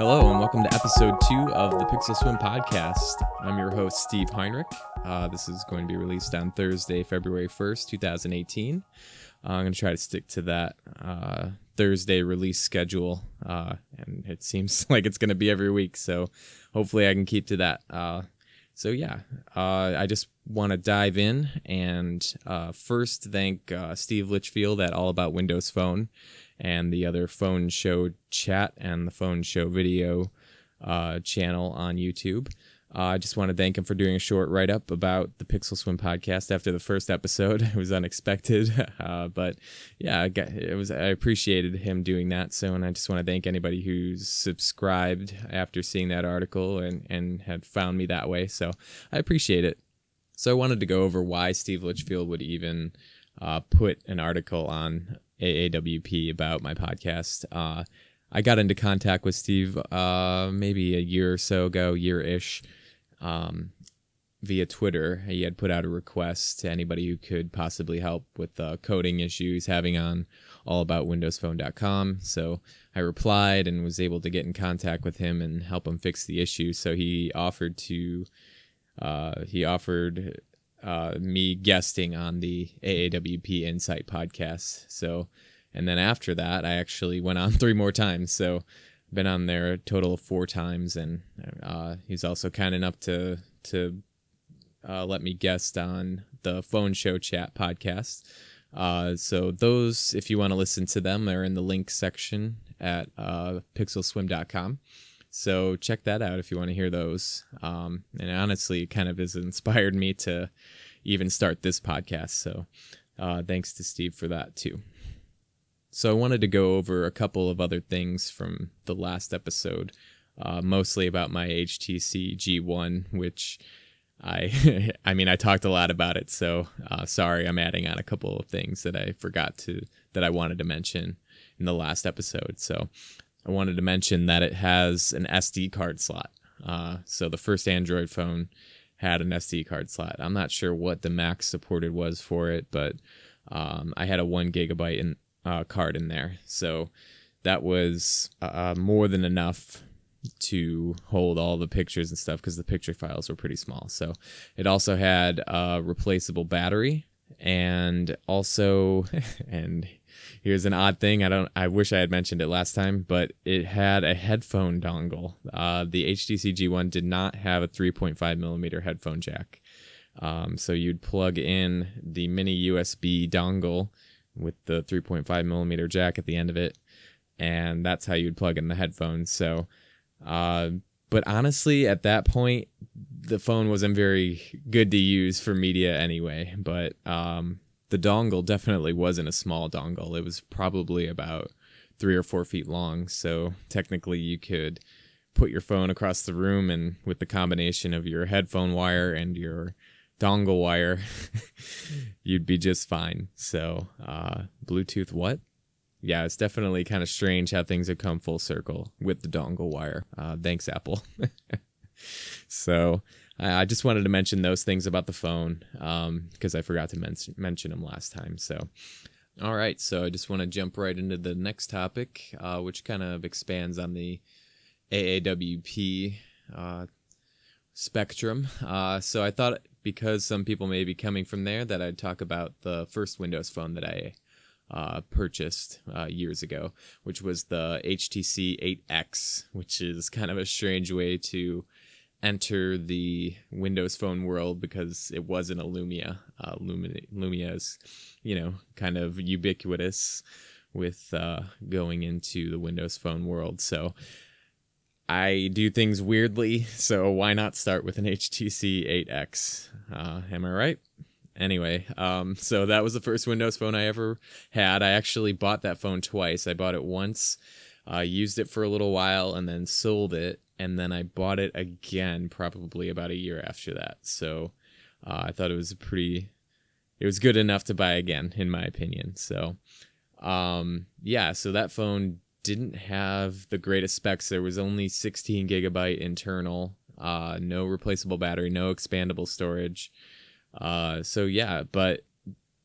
Hello, and welcome to episode two of the Pixel Swim podcast. I'm your host, Steve Heinrich. Uh, this is going to be released on Thursday, February 1st, 2018. Uh, I'm going to try to stick to that uh, Thursday release schedule, uh, and it seems like it's going to be every week, so hopefully I can keep to that. Uh, so, yeah, uh, I just want to dive in and first thank Steve Litchfield at All About Windows Phone and the other phone show chat and the phone show video uh, channel on YouTube. Uh, I just want to thank him for doing a short write up about the Pixel Swim podcast after the first episode. It was unexpected, uh, but yeah, it was. I appreciated him doing that. So, and I just want to thank anybody who's subscribed after seeing that article and and had found me that way. So, I appreciate it. So, I wanted to go over why Steve Litchfield would even uh, put an article on AAWP about my podcast. Uh, I got into contact with Steve uh, maybe a year or so ago, year ish, um, via Twitter. He had put out a request to anybody who could possibly help with uh, coding issues having on allaboutwindowsphone.com. So I replied and was able to get in contact with him and help him fix the issue. So he offered to. Uh, he offered uh, me guesting on the AAWP Insight podcast. So, and then after that, I actually went on three more times. So, been on there a total of four times, and uh, he's also kind enough to to uh, let me guest on the Phone Show Chat podcast. Uh, so those, if you want to listen to them, they're in the link section at uh, pixelswim.com. So check that out if you want to hear those. Um, and honestly, it kind of has inspired me to even start this podcast. So uh, thanks to Steve for that too. So I wanted to go over a couple of other things from the last episode, uh, mostly about my HTC G1, which I, I mean, I talked a lot about it. So uh, sorry, I'm adding on a couple of things that I forgot to that I wanted to mention in the last episode. So I wanted to mention that it has an SD card slot. Uh, so the first Android phone had an SD card slot. I'm not sure what the max supported was for it, but um, I had a one gigabyte in, uh, card in there. So that was uh, more than enough to hold all the pictures and stuff because the picture files were pretty small. So it also had a replaceable battery and also, and Here's an odd thing. I don't. I wish I had mentioned it last time, but it had a headphone dongle. Uh, the HTC G1 did not have a 3.5 millimeter headphone jack. Um, so you'd plug in the mini USB dongle with the 3.5 millimeter jack at the end of it, and that's how you'd plug in the headphones. So, uh, but honestly, at that point, the phone wasn't very good to use for media anyway. But um, the dongle definitely wasn't a small dongle. It was probably about three or four feet long. So technically, you could put your phone across the room, and with the combination of your headphone wire and your dongle wire, you'd be just fine. So, uh, Bluetooth, what? Yeah, it's definitely kind of strange how things have come full circle with the dongle wire. Uh, thanks, Apple. so, I just wanted to mention those things about the phone because um, I forgot to men- mention them last time. So, all right. So I just want to jump right into the next topic, uh, which kind of expands on the AAWP uh, spectrum. Uh, so I thought because some people may be coming from there, that I'd talk about the first Windows phone that I uh, purchased uh, years ago, which was the HTC 8X, which is kind of a strange way to enter the Windows Phone world because it wasn't a Lumia. Uh, Lumia, Lumia is, you know, kind of ubiquitous with uh, going into the Windows Phone world. So I do things weirdly. So why not start with an HTC 8X? Uh, am I right? Anyway, um, so that was the first Windows phone I ever had. I actually bought that phone twice. I bought it once, uh, used it for a little while, and then sold it and then I bought it again probably about a year after that. So uh, I thought it was pretty, it was good enough to buy again, in my opinion. So um, yeah, so that phone didn't have the greatest specs. There was only 16 gigabyte internal, uh, no replaceable battery, no expandable storage. Uh, so yeah, but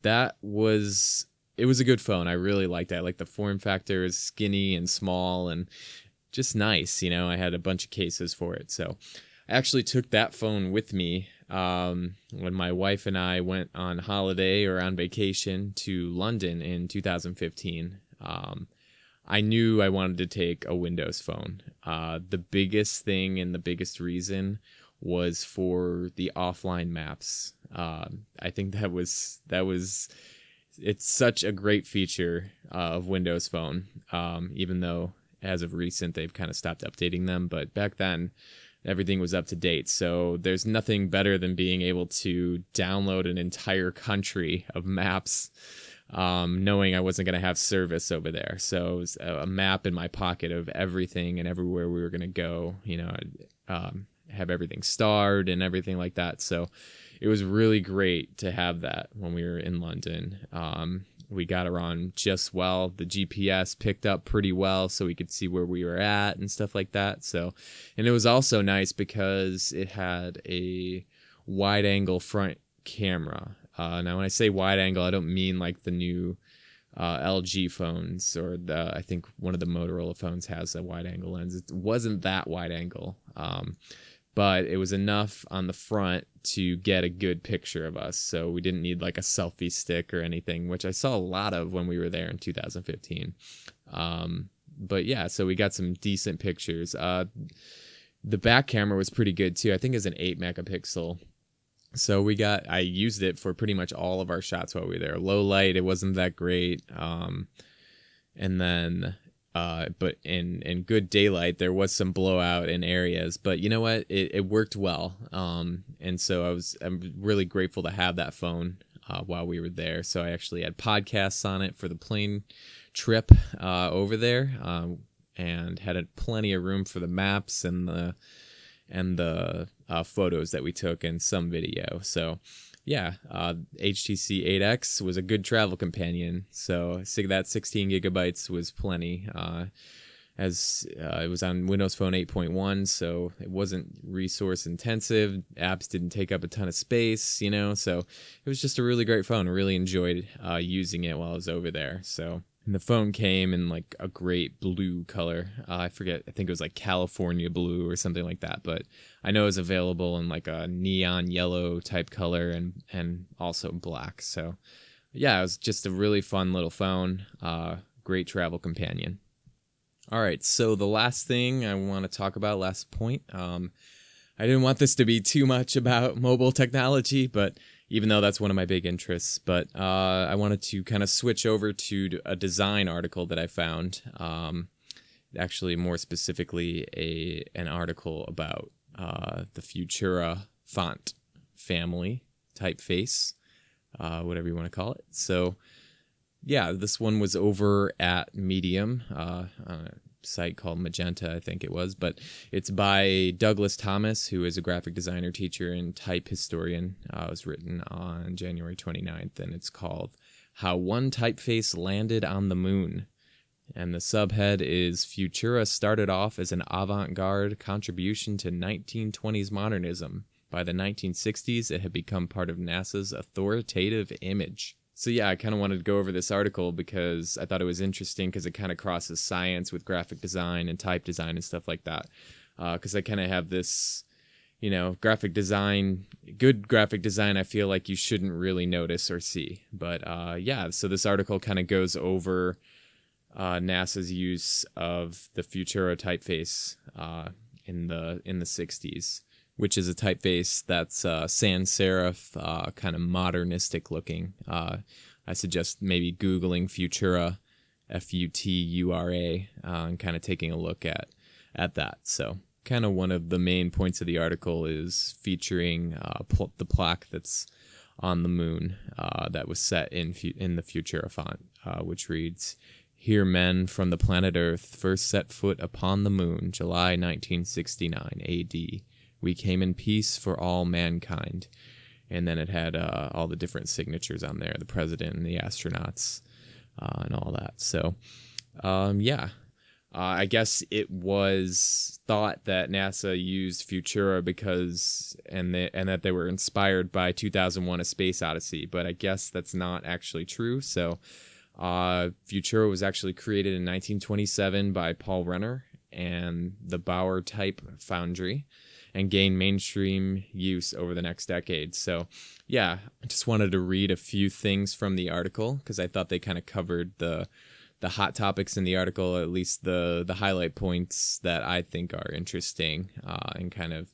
that was it was a good phone. I really liked it. I like the form factor is skinny and small and just nice. You know, I had a bunch of cases for it. So I actually took that phone with me um, when my wife and I went on holiday or on vacation to London in 2015. Um, I knew I wanted to take a Windows phone. Uh, the biggest thing and the biggest reason was for the offline maps. Uh, I think that was that was it's such a great feature uh, of Windows Phone. Um, even though as of recent they've kind of stopped updating them, but back then everything was up to date. So there's nothing better than being able to download an entire country of maps, um, knowing I wasn't going to have service over there. So it was a map in my pocket of everything and everywhere we were going to go. You know, um, have everything starred and everything like that. So it was really great to have that when we were in London. Um, we got her on just well. The GPS picked up pretty well, so we could see where we were at and stuff like that. So, and it was also nice because it had a wide angle front camera. Uh, now, when I say wide angle, I don't mean like the new uh, LG phones or the I think one of the Motorola phones has a wide angle lens. It wasn't that wide angle. Um, but it was enough on the front to get a good picture of us. So we didn't need like a selfie stick or anything, which I saw a lot of when we were there in 2015. Um, but yeah, so we got some decent pictures. Uh, the back camera was pretty good too. I think it's an 8 megapixel. So we got, I used it for pretty much all of our shots while we were there. Low light, it wasn't that great. Um, and then uh, but in in good daylight there was some blowout in areas but you know what? It, it worked well. Um, and so i was i'm really grateful to have that phone uh, while we were there. So i actually had podcasts on it for the plane trip uh, over there um, and had a, plenty of room for the maps and the and the uh, photos that we took and some video. So yeah, uh, HTC 8X was a good travel companion. So that 16 gigabytes was plenty. Uh, as uh, it was on Windows Phone 8.1, so it wasn't resource intensive. Apps didn't take up a ton of space, you know. So it was just a really great phone. Really enjoyed uh, using it while I was over there. So and the phone came in like a great blue color. Uh, I forget, I think it was like California blue or something like that. But I know it was available in like a neon yellow type color and and also black. So yeah, it was just a really fun little phone. Uh, great travel companion. All right, so the last thing I want to talk about, last point. Um, I didn't want this to be too much about mobile technology, but even though that's one of my big interests. But uh, I wanted to kind of switch over to a design article that I found. Um, actually, more specifically, a an article about uh, the Futura font family typeface, uh, whatever you want to call it. So, yeah, this one was over at Medium. Site called Magenta, I think it was, but it's by Douglas Thomas, who is a graphic designer, teacher, and type historian. Uh, it was written on January 29th, and it's called How One Typeface Landed on the Moon. And the subhead is Futura started off as an avant garde contribution to 1920s modernism. By the 1960s, it had become part of NASA's authoritative image so yeah, I kind of wanted to go over this article because I thought it was interesting because it kind of crosses science with graphic design and type design and stuff like that. Because uh, I kind of have this, you know, graphic design, good graphic design. I feel like you shouldn't really notice or see, but uh, yeah. So this article kind of goes over uh, NASA's use of the Futura typeface uh, in the in the '60s which is a typeface that's uh, sans serif, uh, kind of modernistic looking. Uh, I suggest maybe Googling Futura, F U T U R A, uh, and kind of taking a look at at that. So, kind of one of the main points of the article is featuring uh, pl- the plaque that's on the moon uh, that was set in fu- in the Futura font, which reads. Here, men from the planet Earth first set foot upon the moon, July 1969 AD we came in peace for all mankind. And then it had uh, all the different signatures on there the president and the astronauts uh, and all that. So, um, yeah. Uh, I guess it was thought that NASA used Futura because and they, and that they were inspired by 2001: A Space Odyssey, but I guess that's not actually true. So, uh, Futura was actually created in 1927 by Paul Renner and the Bauer type foundry and gain mainstream use over the next decade. So, yeah, I just wanted to read a few things from the article because I thought they kind of covered the the hot topics in the article, at least the the highlight points that I think are interesting, uh, and kind of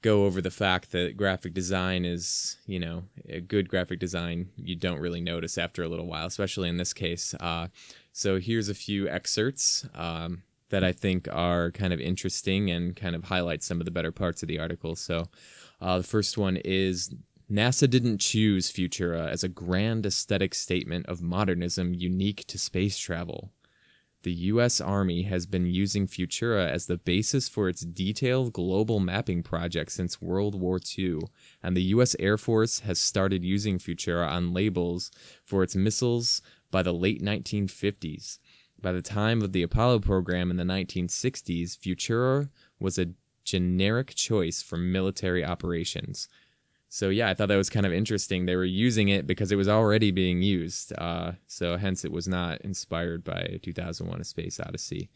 go over the fact that graphic design is, you know, a good graphic design you don't really notice after a little while, especially in this case. Uh, so here's a few excerpts. Um, that I think are kind of interesting and kind of highlight some of the better parts of the article. So, uh, the first one is NASA didn't choose Futura as a grand aesthetic statement of modernism unique to space travel. The U.S. Army has been using Futura as the basis for its detailed global mapping project since World War II, and the U.S. Air Force has started using Futura on labels for its missiles by the late 1950s. By the time of the Apollo program in the 1960s, Futura was a generic choice for military operations. So yeah, I thought that was kind of interesting. They were using it because it was already being used. Uh, so hence it was not inspired by 2001: A Space Odyssey.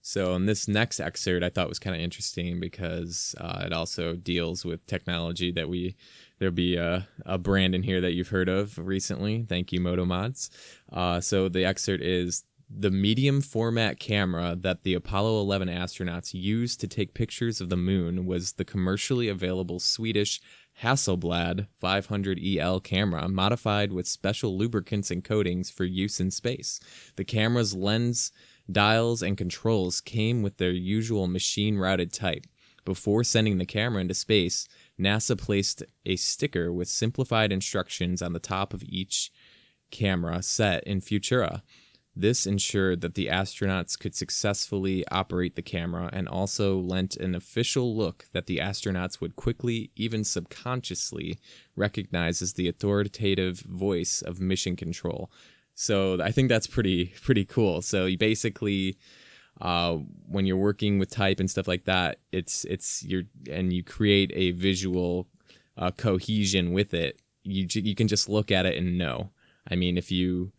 So in this next excerpt, I thought was kind of interesting because uh, it also deals with technology that we there'll be a, a brand in here that you've heard of recently. Thank you, Motomods. Uh, so the excerpt is the medium format camera that the Apollo 11 astronauts used to take pictures of the moon was the commercially available Swedish Hasselblad 500EL camera, modified with special lubricants and coatings for use in space. The camera's lens, dials, and controls came with their usual machine routed type. Before sending the camera into space, NASA placed a sticker with simplified instructions on the top of each camera set in Futura. This ensured that the astronauts could successfully operate the camera and also lent an official look that the astronauts would quickly, even subconsciously, recognize as the authoritative voice of mission control. So I think that's pretty pretty cool. So you basically uh, when you're working with type and stuff like that, it's it's your and you create a visual uh, cohesion with it. You you can just look at it and know. I mean, if you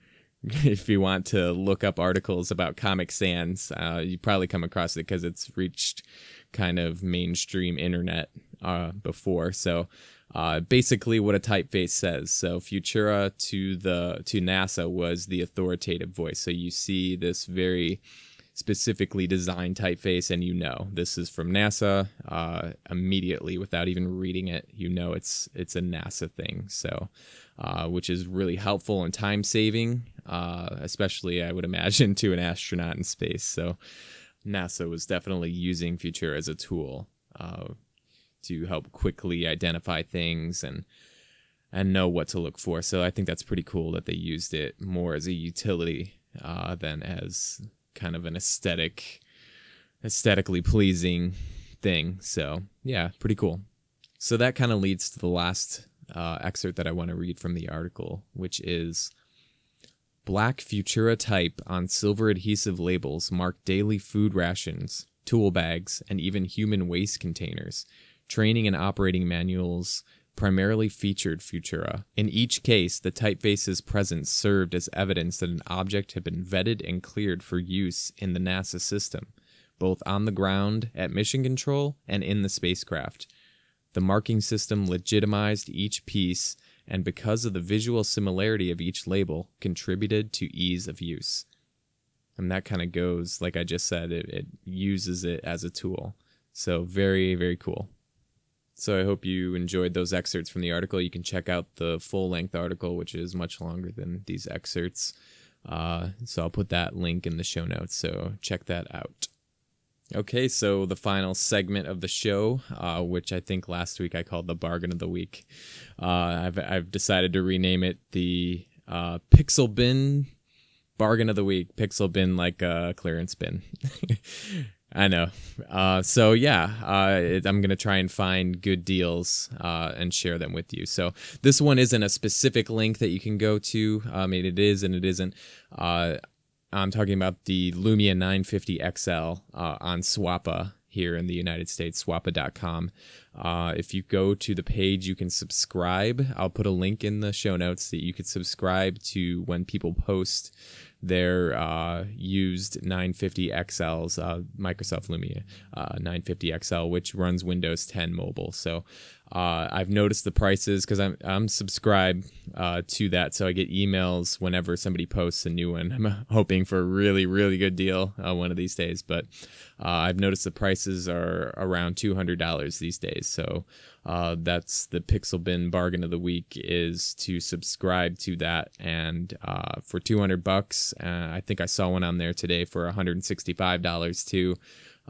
if you want to look up articles about Comic Sans, uh, you probably come across it because it's reached kind of mainstream internet uh, before. So uh, basically, what a typeface says. So Futura to the to NASA was the authoritative voice. So you see this very specifically designed typeface, and you know this is from NASA uh, immediately without even reading it. You know it's it's a NASA thing. So uh, which is really helpful and time saving, uh, especially I would imagine to an astronaut in space. So NASA was definitely using Futura as a tool uh, to help quickly identify things and and know what to look for. So I think that's pretty cool that they used it more as a utility uh, than as kind of an aesthetic, aesthetically pleasing thing. So yeah, pretty cool. So that kind of leads to the last uh, excerpt that I want to read from the article, which is Black Futura type on silver adhesive labels mark daily food rations, tool bags, and even human waste containers. Training and operating manuals primarily featured Futura. In each case, the typeface's presence served as evidence that an object had been vetted and cleared for use in the NASA system, both on the ground at mission control and in the spacecraft. The marking system legitimized each piece and because of the visual similarity of each label, contributed to ease of use. And that kind of goes, like I just said, it, it uses it as a tool. So, very, very cool. So, I hope you enjoyed those excerpts from the article. You can check out the full length article, which is much longer than these excerpts. Uh, so, I'll put that link in the show notes. So, check that out. Okay, so the final segment of the show, uh, which I think last week I called the bargain of the week, uh, I've I've decided to rename it the uh, Pixel Bin bargain of the week. Pixel Bin like a clearance bin. I know. Uh, so yeah, uh, I'm gonna try and find good deals uh, and share them with you. So this one isn't a specific link that you can go to. I mean, it is and it isn't. I'm talking about the Lumia 950 XL uh, on Swappa here in the United States, swappa.com. Uh, if you go to the page, you can subscribe. I'll put a link in the show notes that you could subscribe to when people post their uh, used 950 XLs, uh, Microsoft Lumia uh, 950 XL, which runs Windows 10 mobile. So uh, I've noticed the prices because I'm I'm subscribed uh, to that, so I get emails whenever somebody posts a new one. I'm hoping for a really really good deal uh, one of these days, but uh, I've noticed the prices are around two hundred dollars these days. So uh, that's the Pixel Bin bargain of the week is to subscribe to that, and uh, for two hundred bucks, I think I saw one on there today for one hundred and sixty five dollars too.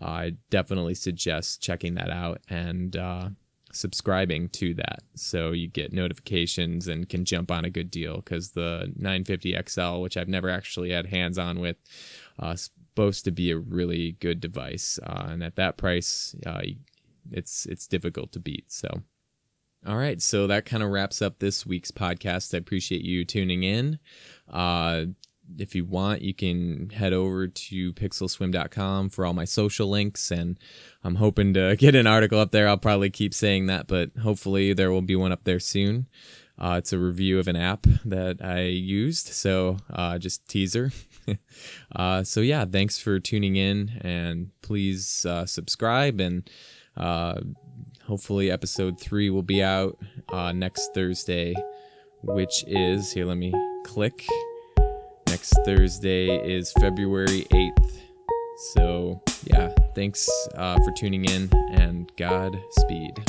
I definitely suggest checking that out and subscribing to that so you get notifications and can jump on a good deal because the 950 XL, which I've never actually had hands on with, uh, supposed to be a really good device, uh, and at that price, uh, it's it's difficult to beat. So. All right, so that kind of wraps up this week's podcast. I appreciate you tuning in. If you want, you can head over to pixelswim.com for all my social links. And I'm hoping to get an article up there. I'll probably keep saying that, but hopefully there will be one up there soon. Uh, it's a review of an app that I used. So uh, just teaser. uh, so yeah, thanks for tuning in and please uh, subscribe. And uh, hopefully episode three will be out uh, next Thursday, which is here, let me click next Thursday is February 8th. So, yeah, thanks uh, for tuning in and Godspeed.